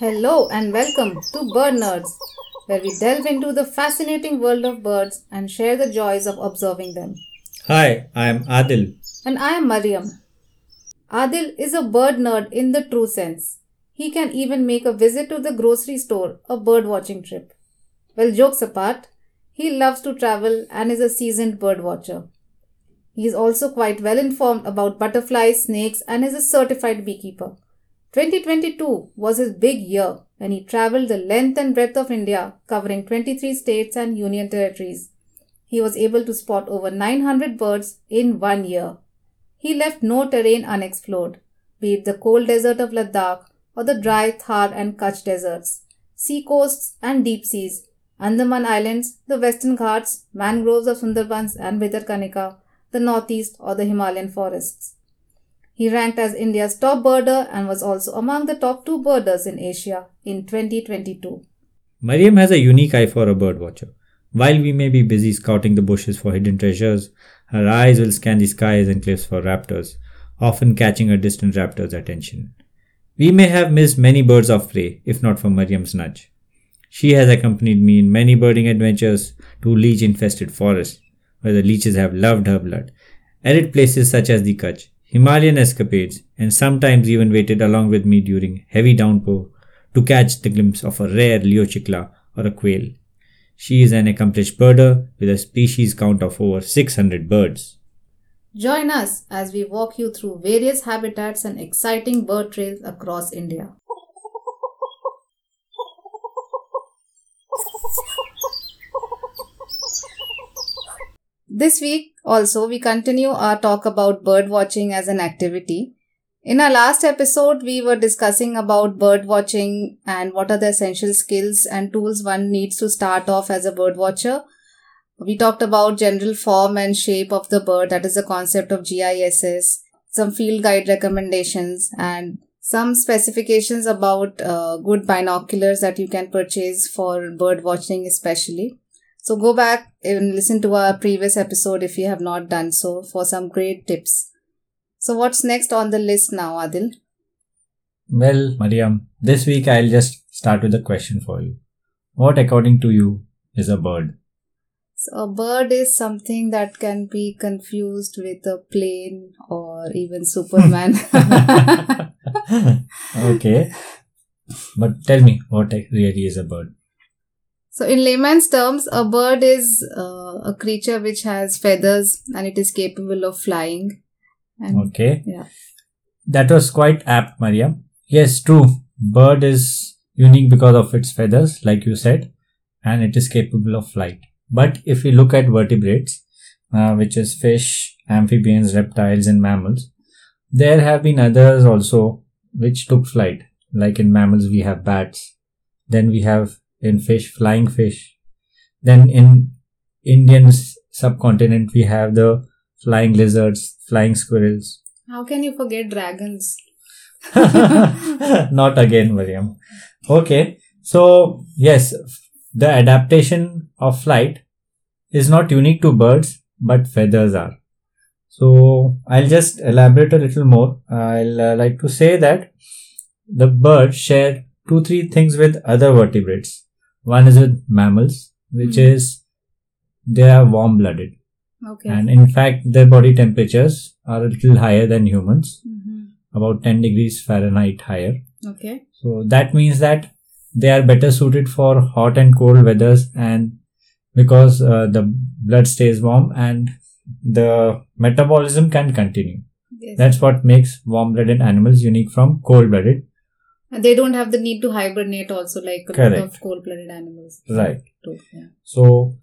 Hello and welcome to Bird Nerds, where we delve into the fascinating world of birds and share the joys of observing them. Hi, I am Adil. And I am Mariam. Adil is a bird nerd in the true sense. He can even make a visit to the grocery store a bird watching trip. Well, jokes apart, he loves to travel and is a seasoned bird watcher. He is also quite well informed about butterflies, snakes, and is a certified beekeeper. 2022 was his big year when he traveled the length and breadth of India, covering 23 states and union territories. He was able to spot over 900 birds in one year. He left no terrain unexplored, be it the cold desert of Ladakh or the dry Thar and Kutch deserts, sea coasts and deep seas, Andaman Islands, the Western Ghats, mangroves of Sundarbans and Bhitarkanika, the northeast, or the Himalayan forests. He ranked as India's top birder and was also among the top two birders in Asia in 2022. Mariam has a unique eye for a bird watcher. While we may be busy scouting the bushes for hidden treasures, her eyes will scan the skies and cliffs for raptors, often catching a distant raptor's attention. We may have missed many birds of prey if not for Mariam's nudge. She has accompanied me in many birding adventures to leech infested forests, where the leeches have loved her blood, arid places such as the Kutch, Himalayan escapades, and sometimes even waited along with me during heavy downpour to catch the glimpse of a rare Liocichla or a quail. She is an accomplished birder with a species count of over 600 birds. Join us as we walk you through various habitats and exciting bird trails across India. This week also we continue our talk about bird watching as an activity. In our last episode we were discussing about bird watching and what are the essential skills and tools one needs to start off as a bird watcher. We talked about general form and shape of the bird that is the concept of GISS, some field guide recommendations and some specifications about uh, good binoculars that you can purchase for bird watching especially. So go back and listen to our previous episode if you have not done so for some great tips. So what's next on the list now, Adil? Well, Mariam, this week I'll just start with a question for you. What, according to you, is a bird? So a bird is something that can be confused with a plane or even Superman. okay. But tell me, what really is a bird? So, in layman's terms, a bird is uh, a creature which has feathers and it is capable of flying. And, okay. Yeah. That was quite apt, Mariam. Yes, true. Bird is unique because of its feathers, like you said, and it is capable of flight. But if we look at vertebrates, uh, which is fish, amphibians, reptiles, and mammals, there have been others also which took flight. Like in mammals, we have bats. Then we have in fish, flying fish. Then in Indian subcontinent, we have the flying lizards, flying squirrels. How can you forget dragons? Not again, William. Okay, so yes, the adaptation of flight is not unique to birds, but feathers are. So I'll just elaborate a little more. I'll uh, like to say that the birds share two, three things with other vertebrates. One is with mammals, which mm-hmm. is they are warm blooded. Okay. And in fact, their body temperatures are a little higher than humans, mm-hmm. about 10 degrees Fahrenheit higher. Okay. So that means that they are better suited for hot and cold weathers and because uh, the blood stays warm and the metabolism can continue. Yes. That's what makes warm blooded animals unique from cold blooded they don't have the need to hibernate also like a Correct. lot of cold-blooded animals. Right. Too, yeah. So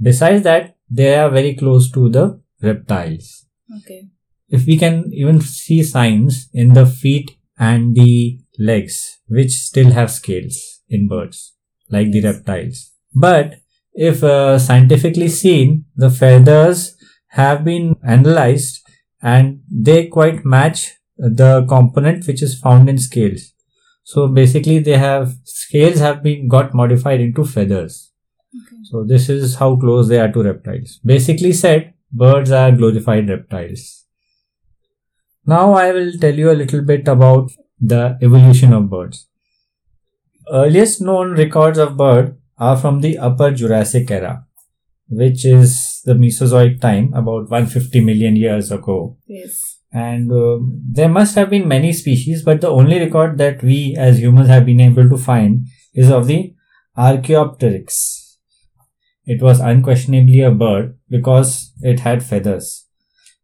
besides that, they are very close to the reptiles. Okay. If we can even see signs in the feet and the legs, which still have scales in birds, like yes. the reptiles. But if uh, scientifically seen, the feathers have been analyzed and they quite match the component which is found in scales. So basically they have scales have been got modified into feathers. Okay. So this is how close they are to reptiles. Basically said, birds are glorified reptiles. Now I will tell you a little bit about the evolution of birds. earliest known records of bird are from the Upper Jurassic era, which is the Mesozoic time, about 150 million years ago. Yes. And uh, there must have been many species, but the only record that we as humans have been able to find is of the Archaeopteryx. It was unquestionably a bird because it had feathers.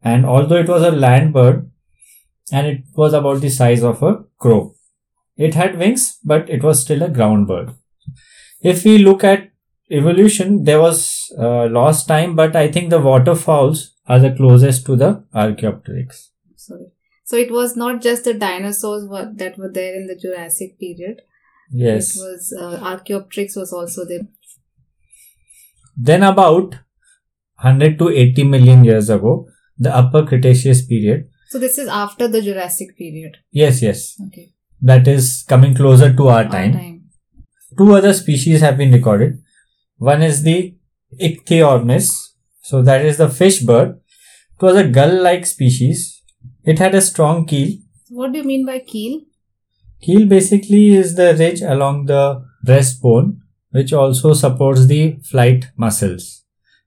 And although it was a land bird, and it was about the size of a crow. It had wings, but it was still a ground bird. If we look at evolution, there was uh, lost time, but I think the waterfowls are the closest to the Archaeopteryx. Sorry. So it was not just the dinosaurs were, that were there in the Jurassic period. Yes. It was uh, Archaeopteryx was also there. Then about 100 to 80 million years ago, the Upper Cretaceous period. So this is after the Jurassic period. Yes, yes. Okay. That is coming closer to our Our time. time. Two other species have been recorded. One is the Ichthyornis. So that is the fish bird. It was a gull-like species. It had a strong keel. What do you mean by keel? Keel basically is the ridge along the breastbone, which also supports the flight muscles.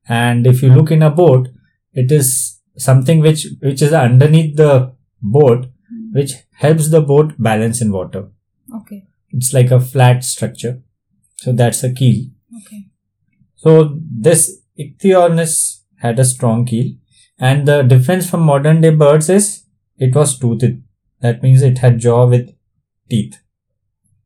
And if you look in a boat, it is something which, which is underneath the boat, hmm. which helps the boat balance in water. Okay. It's like a flat structure. So that's a keel. Okay. So this Ichthyornis had a strong keel. And the difference from modern day birds is it was toothed. That means it had jaw with teeth.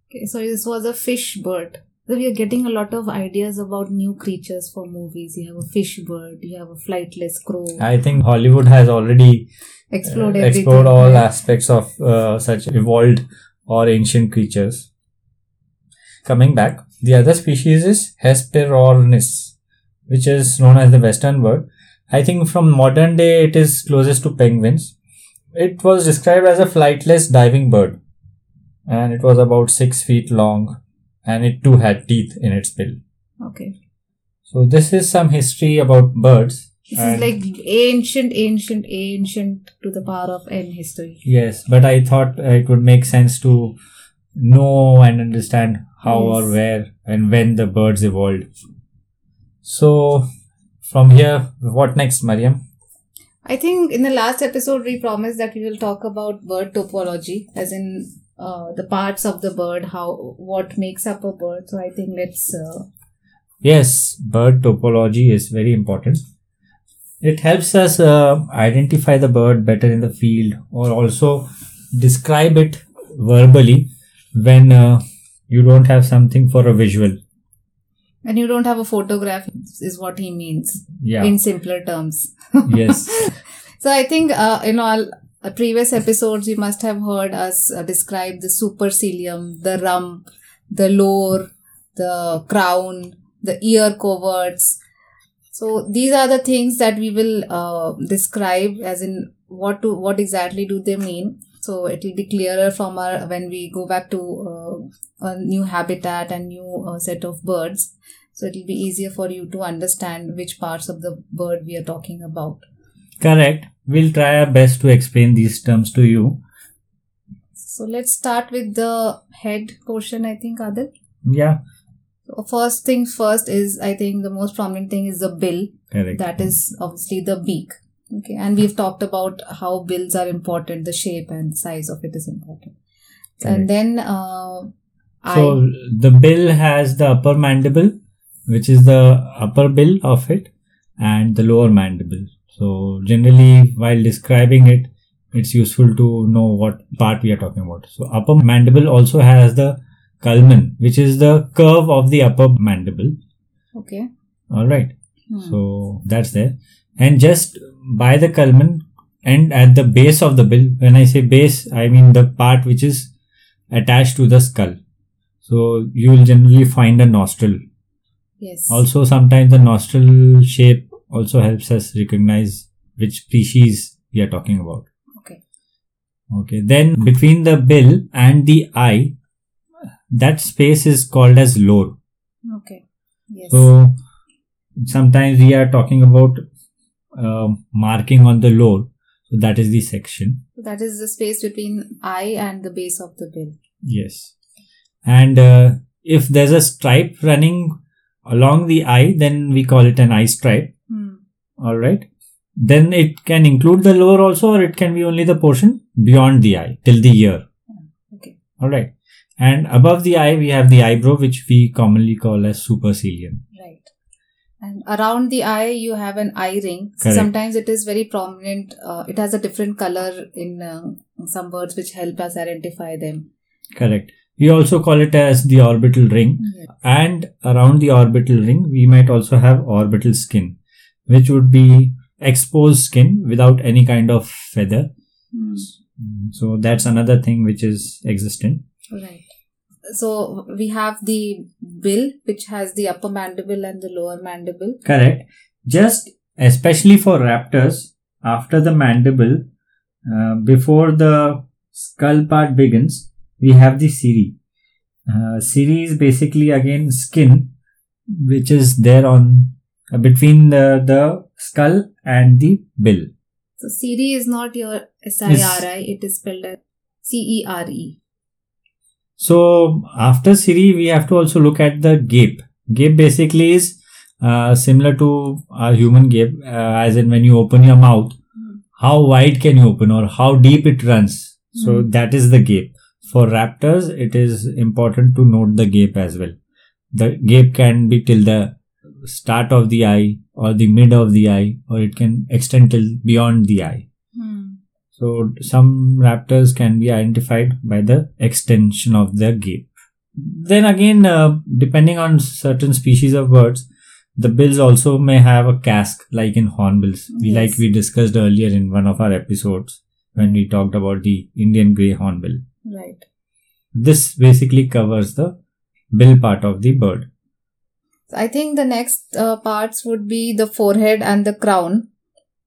Okay. So this was a fish bird. So we are getting a lot of ideas about new creatures for movies. You have a fish bird. You have a flightless crow. I think Hollywood has already uh, Explored everything. explored all Yeah. aspects of uh, such evolved or ancient creatures. Coming back, the other species is Hesperornis, which is known as the western bird. I think from modern day it is closest to penguins. It was described as a flightless diving bird, and it was about six feet long, and it too had teeth in its bill. Okay. So this is some history about birds. This is like ancient, ancient, ancient to the power of n history. Yes, but I thought it would make sense to know and understand how or where and when the birds evolved. So, from here, what next, Mariam? I think in the last episode we promised that we will talk about bird topology, as in uh, the parts of the bird, how what makes up a bird. So I think let's. Uh, Yes, bird topology is very important. It helps us uh, identify the bird better in the field or also describe it verbally when uh, you don't have something for a visual. And you don't have a photograph, is what he means Yeah. in simpler terms. yes. So I think uh, in all uh, previous episodes you must have heard us uh, describe the supercilium, the rump, the lore, the crown, the ear coverts. So these are the things that we will uh, describe as in what to what exactly do they mean. So it will be clearer from our when we go back to uh, a new habitat and new uh, set of birds. So it will be easier for you to understand which parts of the bird we are talking about. Correct. We'll try our best to explain these terms to you. So let's start with the head portion, I think, Adil. Yeah. First thing first is, I think, the most prominent thing is the bill. Correct. That is obviously the beak. Okay. And we've talked about how bills are important, the shape and size of it is important. Correct. And then, uh, So I, the bill has the upper mandible, which is the upper bill of it, and the lower mandible. So generally, while describing it, it's useful to know what part we are talking about. So upper mandible also has the culmen, which is the curve of the upper mandible. okay. All right. Hmm. So that's there. And just by the culmen and at the base of the bill, when I say base, I mean the part which is attached to the skull. So you will generally find a nostril. yes. Also, sometimes the nostril shape also helps us recognize which species we are talking about. Okay. Okay. Then between the bill and the eye, that space is called as lore. Okay. Yes. So sometimes we are talking about uh, marking on the lore. So that is the section. That is the space between eye and the base of the bill. Yes. And uh, if there's a stripe running along the eye, then we call it an eye stripe. Hmm. All right. Then it can include the lower also, or it can be only the portion beyond the eye till the ear. Okay. All right. And above the eye, we have the eyebrow, which we commonly call as supercilium. And around the eye, you have an eye ring. Correct. sometimes it is very prominent. Uh, it has a different color in uh, some birds, which help us identify them. Correct. We also call it as the orbital ring. And around the orbital ring, we might also have orbital skin, which would be exposed skin without any kind of feather. Hmm. So that's another thing which is existent. Right. So we have the bill, which has the upper mandible and the lower mandible. Correct. Just especially for raptors, after the mandible, uh, before the skull part begins, we have the cere. Uh, cere is basically again skin, which is there on uh, between the, the skull and the bill. So Cere is not your S I R I, it is spelled as C E R E. So after cere, we have to also look at the gape. Gape basically is uh, similar to our human gape, uh, as in when you open your mouth, how wide can you open or how deep it runs. So Hmm. that is the gape. For raptors, it is important to note the gape as well. The gape can be till the start of the eye or the mid of the eye, or it can extend till beyond the eye. So some raptors can be identified by the extension of their gape. Then again, uh, depending on certain species of birds, the bills also may have a casque like in hornbills, Yes. like we discussed earlier in one of our episodes when we talked about the Indian grey hornbill. Right. This basically covers the bill part of the bird. I think the next uh, parts would be the forehead and the crown.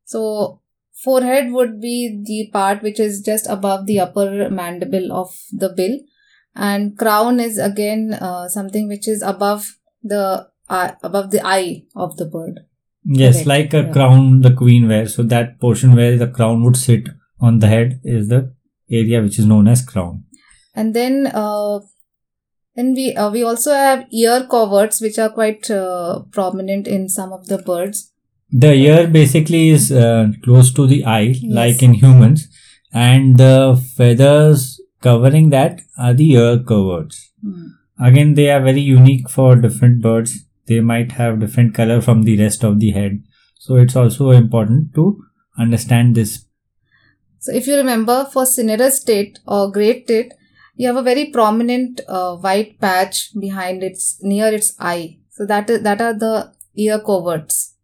So forehead would be the part which is just above the upper mandible of the bill, and crown is again uh, something which is above the eye above the eye of the bird. Yes, Correct, like a yeah. crown the queen wears. So that portion where the crown would sit on the head is the area which is known as crown. And then uh, then we uh, we also have ear coverts which are quite uh, prominent in some of the birds. The ear basically is uh, close to the eye, Yes. like in humans, and the feathers covering that are the ear coverts. Hmm. Again, they are very unique for different birds. They might have different color from the rest of the head. So it's also important to understand this. So, if you remember, for cinereous tit or great tit, you have a very prominent uh, white patch behind its near its eye. So that is that are the ear coverts.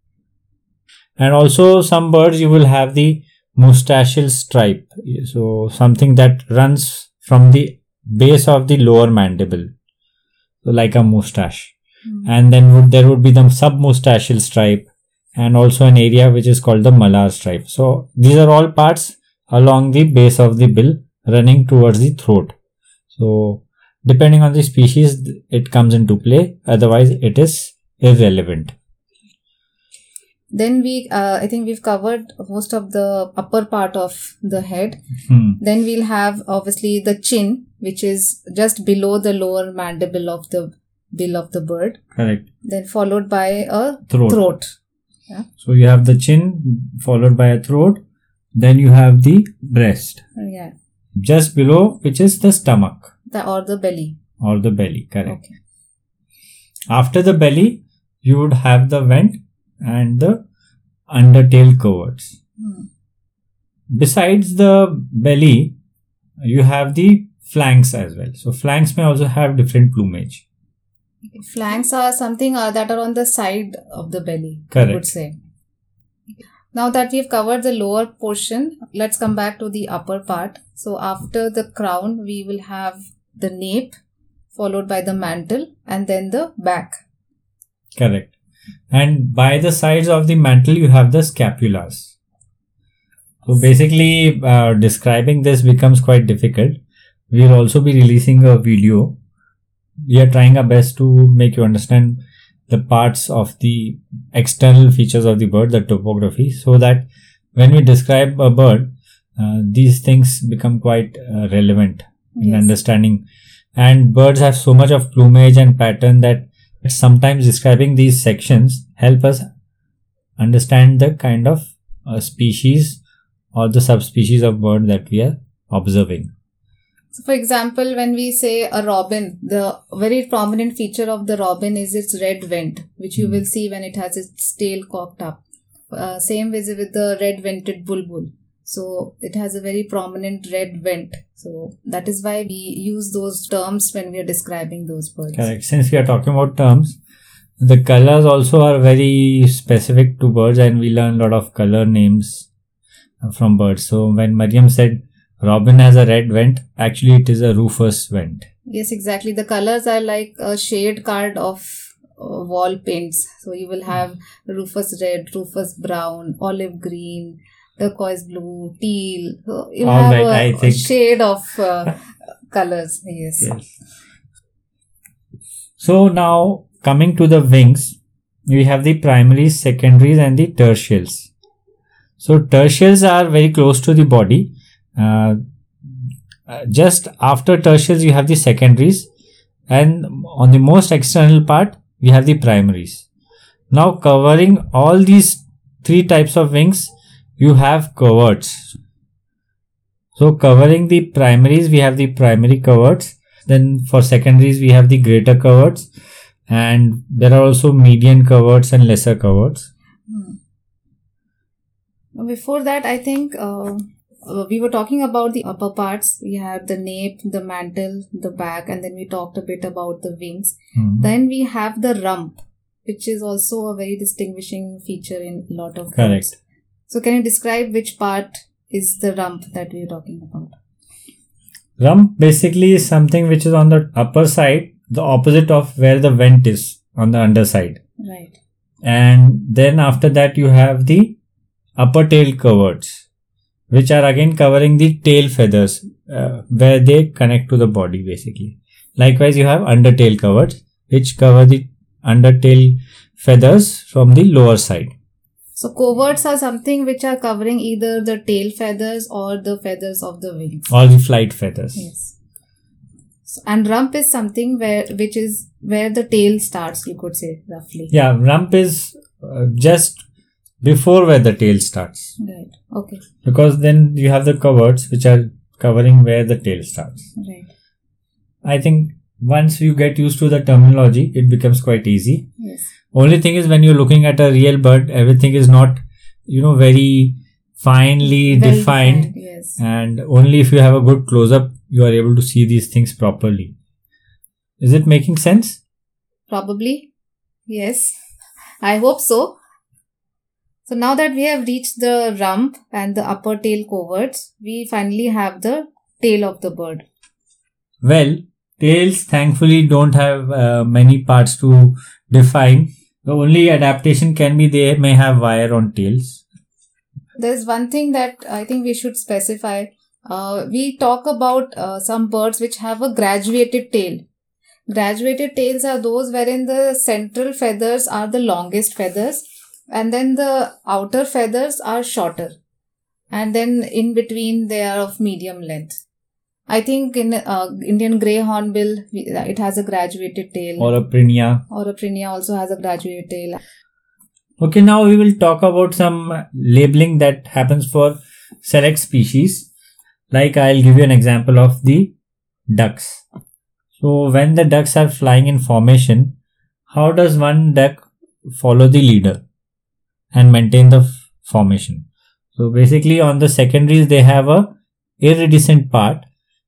And also some birds you will have the mustachial stripe. So something that runs from the base of the lower mandible. So like a moustache. Hmm. and then would, there would be the submoustachial stripe and also an area which is called the malar stripe. So these are all parts along the base of the bill running towards the throat. So depending on the species, it comes into play. Otherwise, it is irrelevant. Then we, uh, I think we've covered most of the upper part of the head. Hmm. Then we'll have obviously the chin, which is just below the lower mandible of the bill of the bird. Correct. Then followed by a Throat. throat. So you have the chin followed by a throat. Then you have the breast Yeah, just below, which is the stomach the or the belly. or the belly. Correct. Okay. After the belly, you would have the vent and the undertail coverts. Hmm. Besides the belly, you have the flanks as well. So flanks may also have different plumage. Flanks are something uh, that are on the side of the belly, I would Correct. say. Now that we've covered the lower portion, let's come back to the upper part. So after the crown, we will have the nape, followed by the mantle, and then the back. Correct. And by the sides of the mantle, you have the scapulas. So basically, uh, describing this becomes quite difficult. We'll also be releasing a video. We are trying our best to make you understand the parts of the external features of the bird, the topography, so that when we describe a bird, uh, these things become quite uh, relevant in Yes. understanding and birds have so much of plumage and pattern that sometimes describing these sections help us understand the kind of uh, species or the subspecies of bird that we are observing. So, for example, when we say a robin, the very prominent feature of the robin is its red vent, which you Hmm. will see when it has its tail cocked up. Uh, same with with the red vented bulbul. So it has a very prominent red vent. So that is why we use those terms when we are describing those birds. Correct. Since we are talking about terms, the colors also are very specific to birds, and we learn a lot of color names from birds. So when Mariam said robin has a red vent, actually it is a rufous vent. Yes, exactly. The colors are like a shade card of uh, wall paints. So you will have rufous red, rufous brown, olive green, turquoise blue, teal. So you All have right, a, a shade of uh, colors. Yes. Yes. So now coming to the wings, we have the primaries, secondaries, and the tertials. So tertials are very close to the body. Uh, just after tertials, you have the secondaries, and on the most external part, we have the primaries. Now covering all these three types of wings, you have coverts. So covering the primaries, we have the primary coverts. Then for secondaries, we have the greater coverts, and there are also median coverts and lesser coverts. Hmm. Before that, I think uh, uh, we were talking about the upper parts. We have the nape, the mantle, the back, and then we talked a bit about the wings. Mhm. Then we have the rump, which is also a very distinguishing feature in a lot of Correct. birds. So, can you describe which part is the rump that we are talking about? Rump basically is something which is on the upper side, the opposite of where the vent is on the underside. Right. And then after that, you have the upper tail coverts, which are again covering the tail feathers uh, where they connect to the body basically. Likewise, you have undertail coverts, which cover the undertail feathers from the lower side. So, coverts are something which are covering either the tail feathers or the feathers of the wings. all the flight feathers. Yes. So, and rump is something where which is where the tail starts. You could say roughly. Yeah, rump is uh, just before where the tail starts Right. Okay. because then you have the coverts which are covering where the tail starts. Right. I think once you get used to the terminology, it becomes quite easy. Yes. Only thing is when you're looking at a real bird, everything is not, you know, very finely Well defined, Yes. and only if you have a good close up, you are able to see these things properly. Is it making sense? Probably. Yes. I hope so. So now that we have reached the rump and the upper tail coverts, we finally have the tail of the bird. Well, tails thankfully don't have uh, many parts to define. The only adaptation can be they may have wire on tails. There's one thing that I think we should specify. Uh, we talk about uh, some birds which have a graduated tail. Graduated tails are those wherein the central feathers are the longest feathers and then the outer feathers are shorter. And then in between they are of medium length. I think in uh, Indian grey hornbill, it has a graduated tail. Or a prinia. or a prinia also has a graduated tail. Okay, now we will talk about some labeling that happens for select species. Like I'll give you an example of the ducks. So when the ducks are flying in formation, how does one duck follow the leader and maintain the formation? So basically on the secondaries they have a iridescent part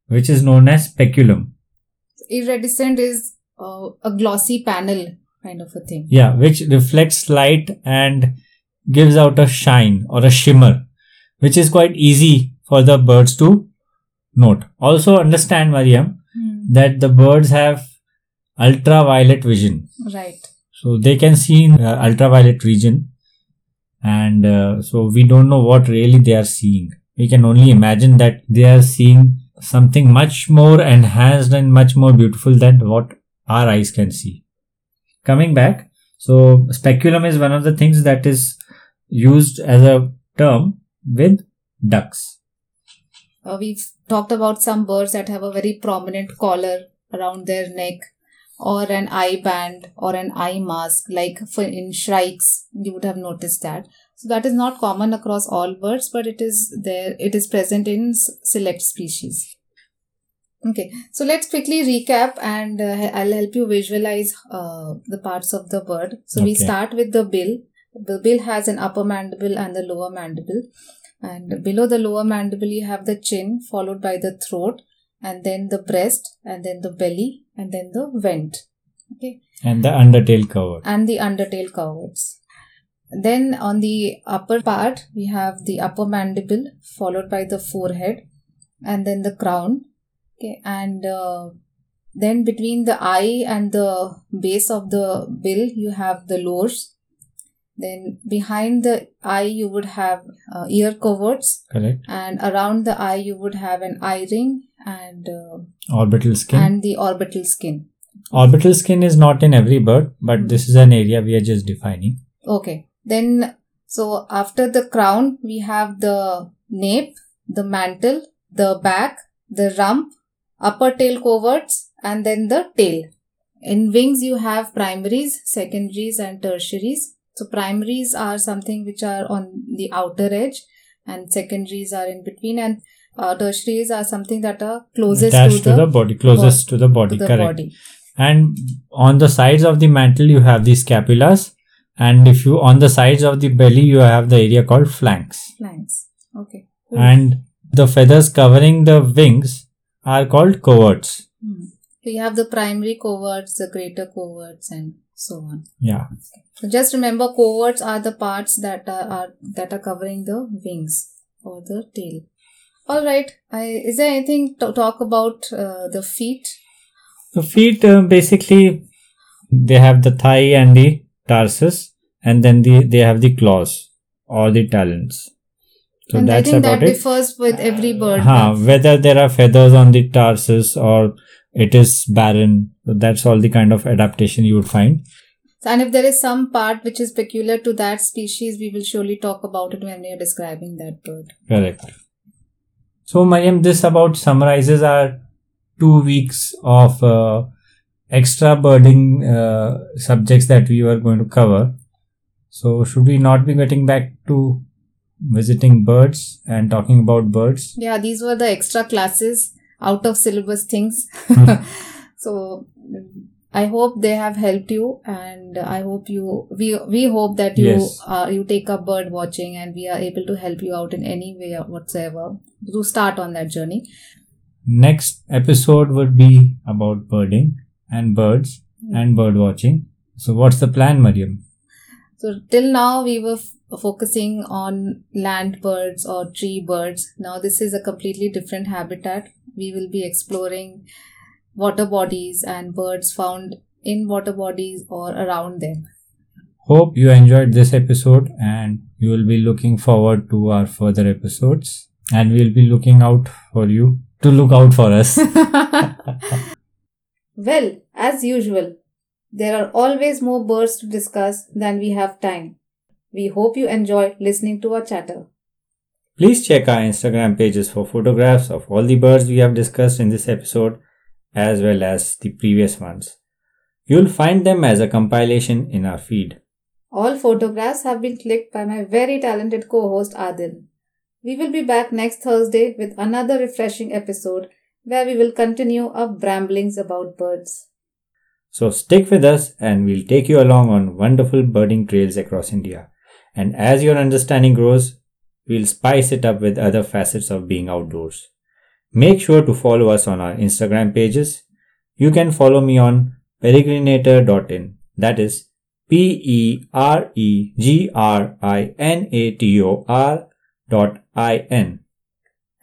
which is known as speculum. Iridescent is uh, a glossy panel kind of a thing. Yeah, which reflects light and gives out a shine or a shimmer, which is quite easy for the birds to note. Also, understand, Mariam, that the birds have ultraviolet vision, Right. so they can see in uh, ultraviolet region, and uh, so we don't know what really they are seeing. We can only imagine that they are seeing something much more enhanced and much more beautiful than what our eyes can see. Coming back, so speculum is one of the things that is used as a term with ducks. Uh, we've talked about some birds that have a very prominent collar around their neck or an eye band or an eye mask like for in shrikes you would have noticed that so that is not common across all birds but it is there it is present in select species okay so let's quickly recap and uh, i'll help you visualize uh, the parts of the bird so we start with the bill. The bill has an upper mandible and the lower mandible. And below the lower mandible you have the chin followed by the throat and then the breast and then the belly and then the vent. Okay. And the undertail covered and the undertail coverts then on the upper part we have the upper mandible followed by the forehead and then the crown okay and uh, then between the eye and the base of the bill you have the lores then behind the eye you would have uh, ear coverts. Correct. And around the eye you would have an eye ring and uh, orbital skin. And the orbital skin. Orbital skin is not in every bird, but this is an area we are just defining. Okay. Then so after the crown we have the nape, the mantle, the back, the rump, upper tail coverts, and then the tail. In wings you have primaries, secondaries, and tertiaries so primaries are something which are on the outer edge and secondaries are in between and uh, tertiaries are something that are closest Attached to, the, the, body, closest to the body, to the correct. Body. And on the sides of the mantle you have the scapulas and if you on the sides of the belly you have the area called flanks. Flanks. Okay. Cool. And the feathers covering the wings are called coverts. Hmm. So you have the primary coverts, the greater coverts and so on. Yeah. So just remember coverts are the parts that are, are that are covering the wings or the tail. All right. I, is there anything to talk about uh, the feet? The feet uh, basically they have the thigh and the tarsus, and then the, they have the claws or the talons. So and that's I think about that it. differs with every bird. Uh, whether there are feathers on the tarsus or it is barren. That's all the kind of adaptation you would find. And if there is some part which is peculiar to that species, we will surely talk about it when we are describing that bird. Correct. So, Mariam, this about summarizes our two weeks of uh, extra birding uh, subjects that we were going to cover. So, should we not be getting back to visiting birds and talking about birds? Yeah, these were the extra classes out of syllabus things. Hmm. so I hope they have helped you, and I hope you we we hope that you yes. uh, you take up bird watching, and we are able to help you out in any way whatsoever to start on that journey. Next episode would be about birding and birds and bird watching. So, what's the plan, Mariam? So, till now we were f- focusing on land birds or tree birds. Now, this is a completely different habitat we will be exploring water bodies and birds found in water bodies or around them. Hope you enjoyed this episode and you will be looking forward to our further episodes and we'll be looking out for you to look out for us. well, as usual, there are always more birds to discuss than we have time. We hope you enjoy listening to our chatter. Please check our Instagram pages for photographs of all the birds we have discussed in this episode as well as the previous ones. You'll find them as a compilation in our feed. All photographs have been clicked by my very talented co host Adil. We will be back next Thursday with another refreshing episode where we will continue our bramblings about birds. So stick with us and we'll take you along on wonderful birding trails across India. And as your understanding grows, we'll spice it up with other facets of being outdoors. Make sure to follow us on our Instagram pages. You can follow me on peregrinator.in. That is P E R E G R I N A T O R dot I N.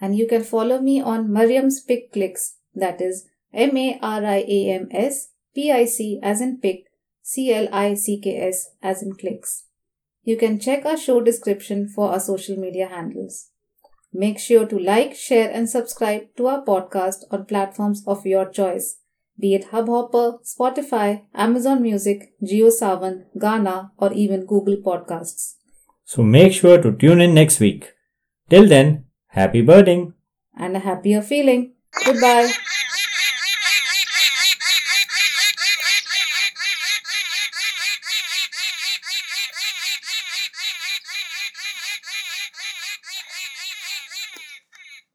And you can follow me on Mariam's Pick Clicks. That is M A R I A M S P I C as in pick, C L I C K S as in clicks. You can check our show description for our social media handles. Make sure to like, share, and subscribe to our podcast on platforms of your choice, be it Hubhopper, Spotify, Amazon Music, JioSaavn, Gaana, or even Google Podcasts. So make sure to tune in next week. Till then, happy birding and a happier feeling. Goodbye.